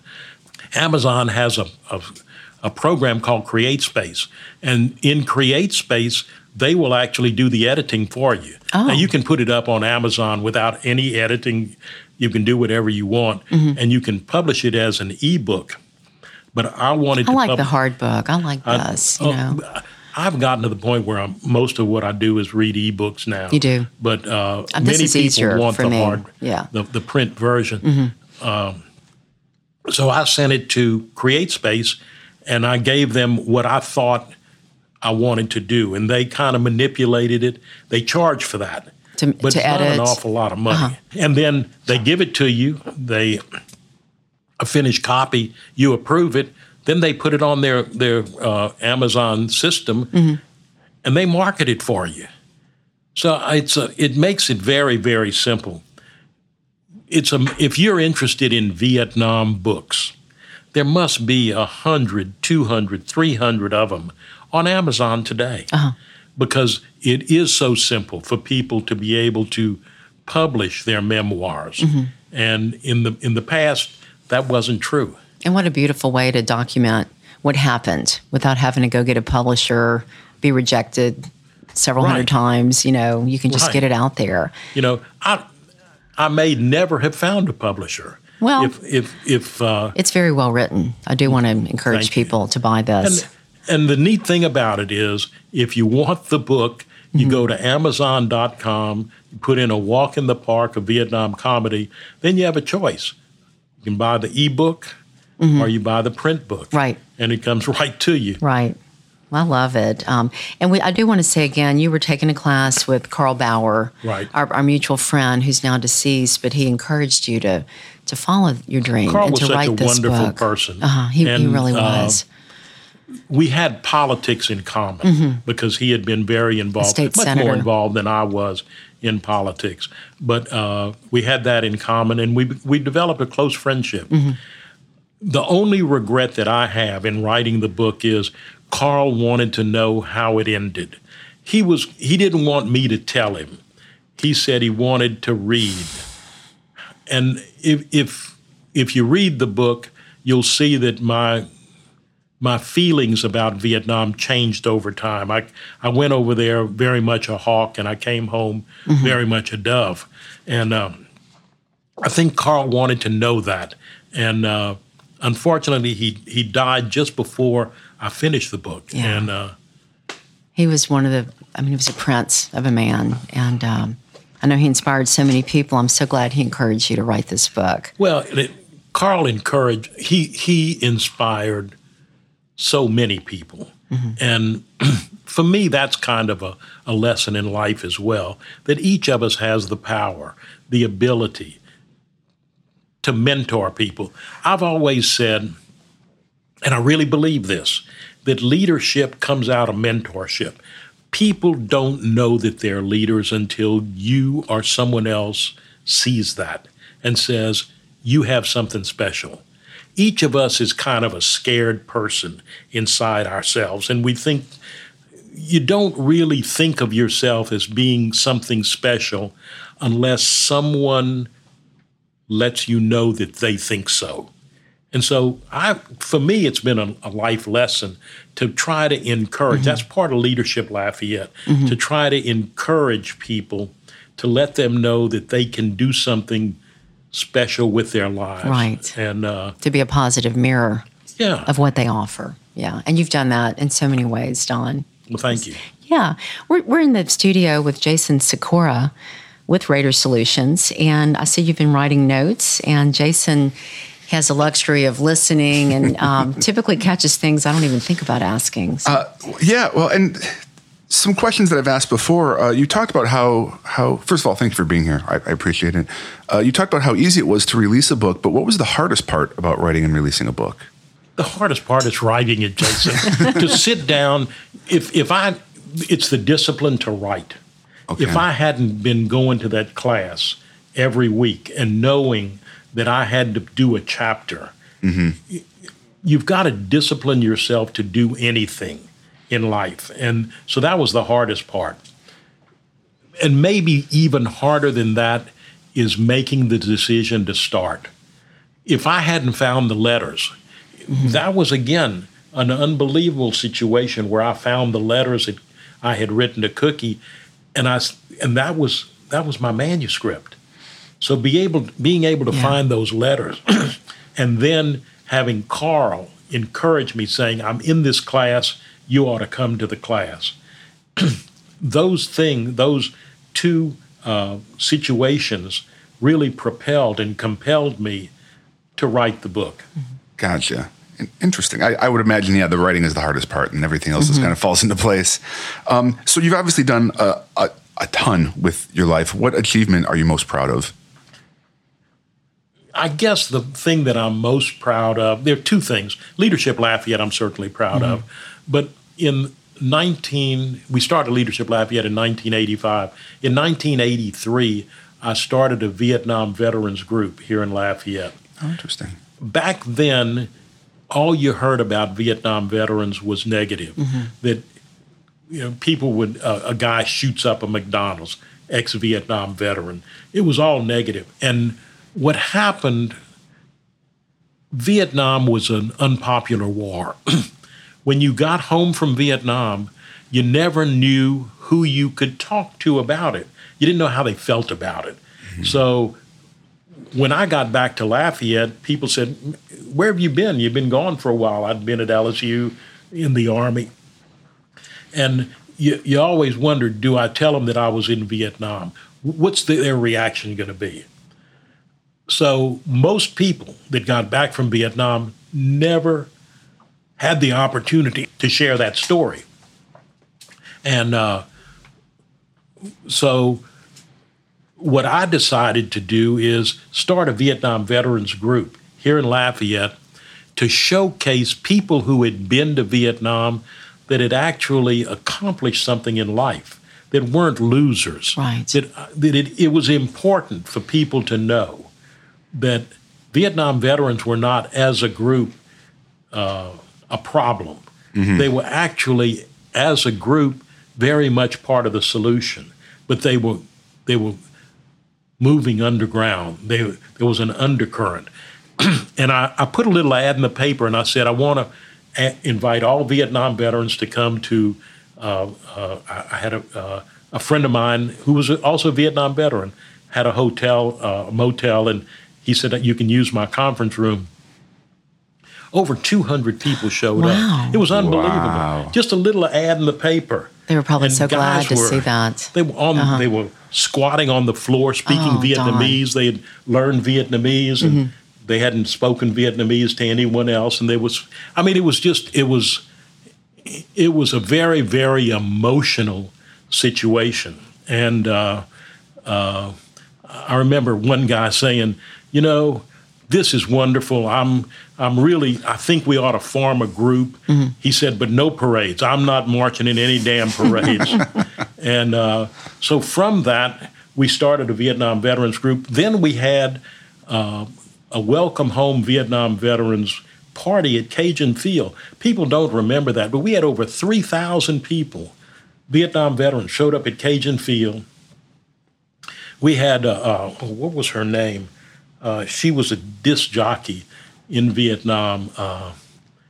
Amazon has a, a a program called Create Space, and in Create Space, they will actually do the editing for you. Oh. Now you can put it up on Amazon without any editing. You can do whatever you want, Mm-hmm. and you can publish it as an ebook. But I wanted to. I to like pub- the hard book. I like this. You oh, know, I've gotten to the point where I'm, most of what I do is read ebooks now. You do. but uh, many people want the me. hard, Yeah. Mm-hmm. the, the print version. Um, so I sent it to CreateSpace, and I gave them what I thought I wanted to do, and they kind of manipulated it. They charge for that, To- but to it's not an awful lot of money. Uh-huh. And then they give it to you. They a finished copy. You approve it. Then they put it on their their uh, Amazon system, Mm-hmm. and they market it for you. So it's a, it makes it very very simple. It's a if you're interested in Vietnam books, there must be a hundred, two hundred, three hundred of them on Amazon today, because it is so simple for people to be able to publish their memoirs. And in the in the past, that wasn't true. And what a beautiful way to document what happened without having to go get a publisher, be rejected several Right. hundred times. You know, you can just Right. get it out there. You know, I I may never have found a publisher. Well- if if if uh, It's very well written. I do want to encourage Thank you. people to buy this. and and the neat thing about it is, if you want the book, you Mm-hmm. go to Amazon.com, you put in a walk in the park of Vietnam comedy, then you have a choice. You can buy the ebook or you buy the print book. Mm-hmm. Right. And it comes right to you. Right. I love it. Um, and we, I do want to say again, you were taking a class with Carl Bauer, Right. our, our mutual friend who's now deceased, but he encouraged you to to follow your dream Carl and was to such write a this wonderful book. person. Uh-huh. He, he And, really uh, was. we had politics in common because he had been very involved, Mm-hmm. much senator. more involved than I was in politics. But uh, we had that in common, and we we developed a close friendship. Mm-hmm. The only regret that I have in writing the book is Carl wanted to know how it ended. He was he didn't want me to tell him. He said he wanted to read. And if if if you read the book, you'll see that my my feelings about Vietnam changed over time. I I went over there very much a hawk, and I came home very much a dove. And um, I think Carl wanted to know that. And uh, unfortunately, he he died just before I finished the book. Yeah. And uh, He was one of the, I mean, he was a prince of a man. And um, I know he inspired so many people. I'm so glad he encouraged you to write this book. Well, it, Carl encouraged, he, he inspired so many people. And [CLEARS THROAT] for me, that's kind of a, a lesson in life as well that each of us has the power, the ability to mentor people. I've always said, and I really believe this, that leadership comes out of mentorship. People don't know that they're leaders until you or someone else sees that and says, You have something special. Each of us is kind of a scared person inside ourselves, and we think you don't really think of yourself as being something special unless someone lets you know that they think so. And so, I, for me, it's been a, a life lesson to try to encourage. That's part of Leadership Lafayette, to try to encourage people to let them know that they can do something special with their lives. Right. And uh, To be a positive mirror yeah, of what they offer. Yeah. And you've done that in so many ways, Don. well, thank you. Yeah, we're, we're in the studio with Jason Sikora with Rader Solutions, and I see you've been writing notes, and Jason has the luxury of listening and [LAUGHS] um, typically catches things I don't even think about asking. So, Yeah, well, and some questions that I've asked before. Uh, you talked about how how first of all, thank you for being here. I, I appreciate it. Uh, you talked about how easy it was to release a book, but what was the hardest part about writing and releasing a book? The hardest part is writing it, Jason. [LAUGHS] to sit down, if if I, it's the discipline to write. Okay. If I hadn't been going to that class every week and knowing that I had to do a chapter, you've got to discipline yourself to do anything in life. And so that was the hardest part. And maybe even harder than that is making the decision to start. If I hadn't found the letters, mm-hmm. that was again an unbelievable situation where I found the letters that I had written to Cookie, and I and that was that was my manuscript. So be able being able to yeah. find those letters, [CLEARS THROAT] and then having Carl encourage me, saying, "I'm in this class. You ought to come to the class." [CLEARS THROAT] those things, those two uh, situations, really propelled and compelled me to write the book. Gotcha interesting. I, I, would imagine, yeah, the writing is the hardest part, and everything else mm-hmm. just kind of falls into place. Um, so you've obviously done a, a, a, ton with your life. What achievement are you most proud of? I guess the thing that I'm most proud of, there are two things. Leadership Lafayette, I'm certainly proud mm-hmm. of, but in 19, we started Leadership Lafayette in 1985. In 1983, I started a Vietnam veterans group here in Lafayette. Oh, interesting. Back then, all you heard about Vietnam veterans was negative. Mm-hmm. That you know, people would uh, a guy shoots up a McDonald's, ex-Vietnam veteran. It was all negative. And what happened? Vietnam was an unpopular war. [CLEARS THROAT] when you got home from Vietnam, you never knew who you could talk to about it. You didn't know how they felt about it. Mm-hmm. So when I got back to Lafayette, people said, Where have you been? You've been gone for a while. I'd been at LSU in the Army. And you, you always wondered, Do I tell them that I was in Vietnam? What's the, their reaction going to be? So, most people that got back from Vietnam never had the opportunity to share that story. And uh, so, what I decided to do is start a Vietnam veterans group here in Lafayette to showcase people who had been to Vietnam that had actually accomplished something in life, that weren't losers. Right. That, that it, it was important for people to know that Vietnam veterans were not, as a group, uh, a problem. Mm-hmm. They were actually, as a group, very much part of the solution. But they were they were moving underground. There was an undercurrent. [CLEARS THROAT] and I, I, put a little ad in the paper and I said, I want to invite all Vietnam veterans to come to. Uh, uh, I had a, uh, a, friend of mine who was also a Vietnam veteran, had a hotel, uh, a motel, and he said that you can use my conference room. Over 200 people showed wow. up. It was unbelievable. Wow. Just a little ad in the paper. They were probably and so glad to were, see that. They were on. Uh-huh. They were squatting on the floor, speaking oh, Vietnamese. They had learned Vietnamese, and mm-hmm. they hadn't spoken Vietnamese to anyone else. And there was, I mean, it was just, it was, it was a very, very emotional situation. And uh, uh, I remember one guy saying, you know, this is wonderful. I'm I'm really I think we ought to form a group. Mm-hmm. He said, but no parades. I'm not marching in any damn parades. [LAUGHS] and uh, so from that, we started a Vietnam veterans group. Then we had uh, a welcome home Vietnam veterans party at Cajun Field. People don't remember that, but we had over 3,000 people, Vietnam veterans, showed up at Cajun Field. We had, uh, uh what was her name? Uh, she was a disc jockey in Vietnam. Uh,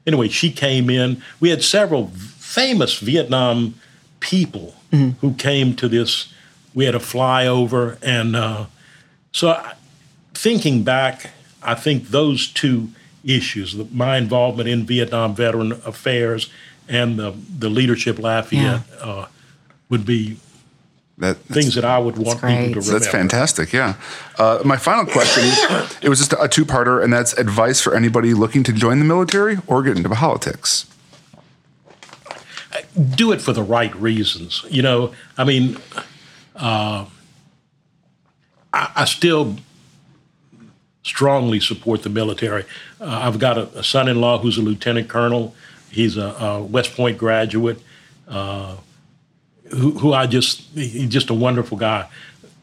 anyway, she came in. We had several famous Vietnam people mm-hmm. who came to this. We had a flyover, and uh, so I, thinking back, I think those two issues, the, my involvement in Vietnam veteran affairs and the the leadership Lafayette, yeah. uh, would be that, things that I would want people to remember. That's fantastic. Yeah. Uh, my final question, is it was just a two-parter, and that's advice for anybody looking to join the military or get into politics. Do it for the right reasons. You know, I mean, uh, I, I, still strongly support the military. Uh, I've got a, a, son-in-law who's a lieutenant colonel. He's a, a West Point graduate. Uh, who, who I just he's just a wonderful guy.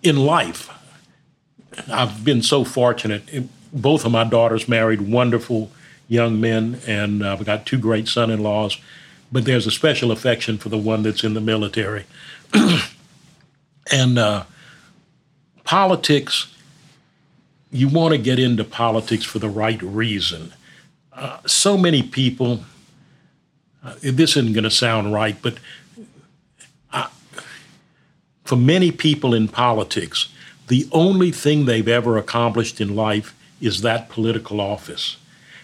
In life, I've been so fortunate. Both of my daughters married wonderful young men, and uh, I've got two great son-in-laws. But there's a special affection for the one that's in the military, [CLEARS THROAT] and uh, politics. You want to get into politics for the right reason. Uh, so many people. Uh, this isn't going to sound right, but for many people in politics, the only thing they've ever accomplished in life is that political office.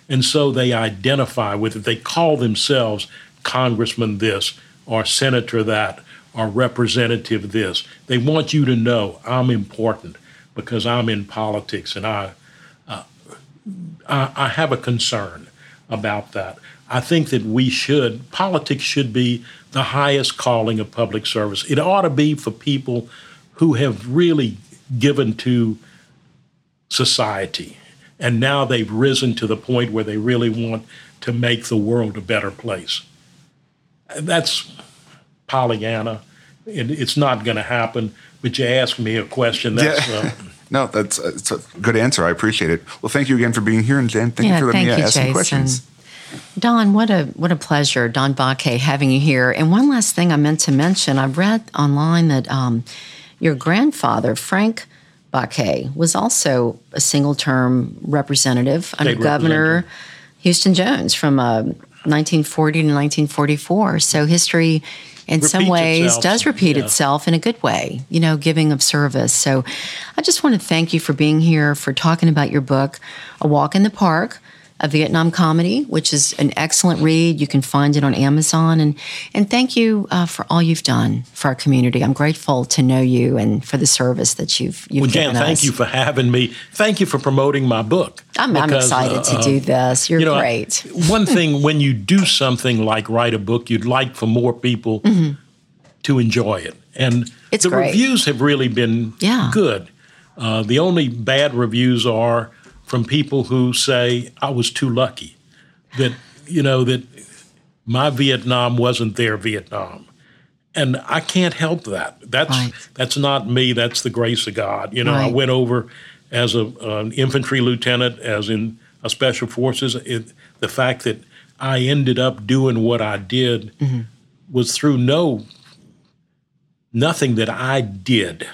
And so they identify with it. They call themselves congressman this or senator that or representative this. They want you to know I'm important because I'm in politics and I, uh, I, I have a concern about that. I think that we should, politics should be the highest calling of public service. It ought to be for people who have really given to society. And now they've risen to the point where they really want to make the world a better place. That's Pollyanna. It, it's not going to happen. But you ask me a question. That's, yeah. uh, [LAUGHS] no, that's it's a good answer. I appreciate it. Well, thank you again for being here, and Jan, thank yeah, you for letting me ask Jason. some questions. Don, what a what a pleasure, Don Bacque, having you here. And one last thing I meant to mention: I read online that um, your grandfather, Frank Bacque, was also a single term representative under Governor Houston Jones from uh, 1940 to 1944. So history. In Repeats some ways, itself. does repeat Yeah. itself in a good way, you know, giving of service. So I just want to thank you for being here, for talking about your book, A Walk in the Park, a Vietnam comedy, which is an excellent read. You can find it on Amazon. And, and thank you uh, for all you've done for our community. I'm grateful to know you and for the service that you've, you've Well, Jan, thank us. you for having me. Thank you for promoting my book. I'm, I'm excited uh, to do this. You're you know, great. one [LAUGHS] thing when you do something like write a book, you'd like for more people to enjoy it. And Mm-hmm. It's the great. reviews have really been Yeah. good. Uh, the only bad reviews are from people who say, I was too lucky. That, you know, that my Vietnam wasn't their Vietnam. And I can't help that. That's Right. that's not me. That's the grace of God. You know, I went over as a, an infantry lieutenant, as in a special forces. It, the fact that I ended up doing what I did Mm-hmm. was through no nothing that I did.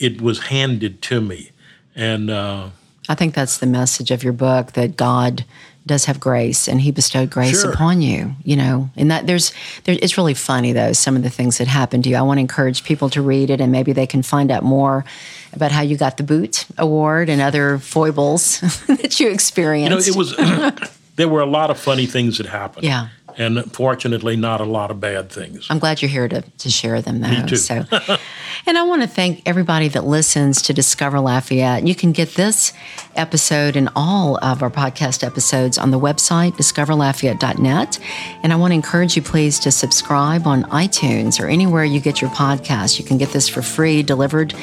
It was handed to me, and uh, I think that's the message of your book that God does have grace and he bestowed grace Sure. upon you you know and that there's there, it's really funny though some of the things that happened to you i want to encourage people to read it and maybe they can find out more about how you got the boot award and other foibles [LAUGHS] that you experienced you know, it was. [CLEARS THROAT] there were a lot of funny things that happened. Yeah. And fortunately, not a lot of bad things. I'm glad you're here to, to share them, though. too. So, [LAUGHS] and I want to thank everybody that listens to Discover Lafayette. You can get this episode and all of our podcast episodes on the website discoverlafayette.net. And I want to encourage you, please, to subscribe on iTunes or anywhere you get your podcast. You can get this for free, delivered.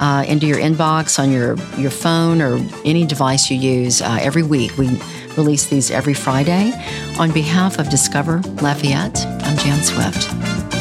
Uh, into your inbox on your, your phone or any device you use uh, every week. We release these every Friday. On behalf of Discover Lafayette, I'm Jan Swift.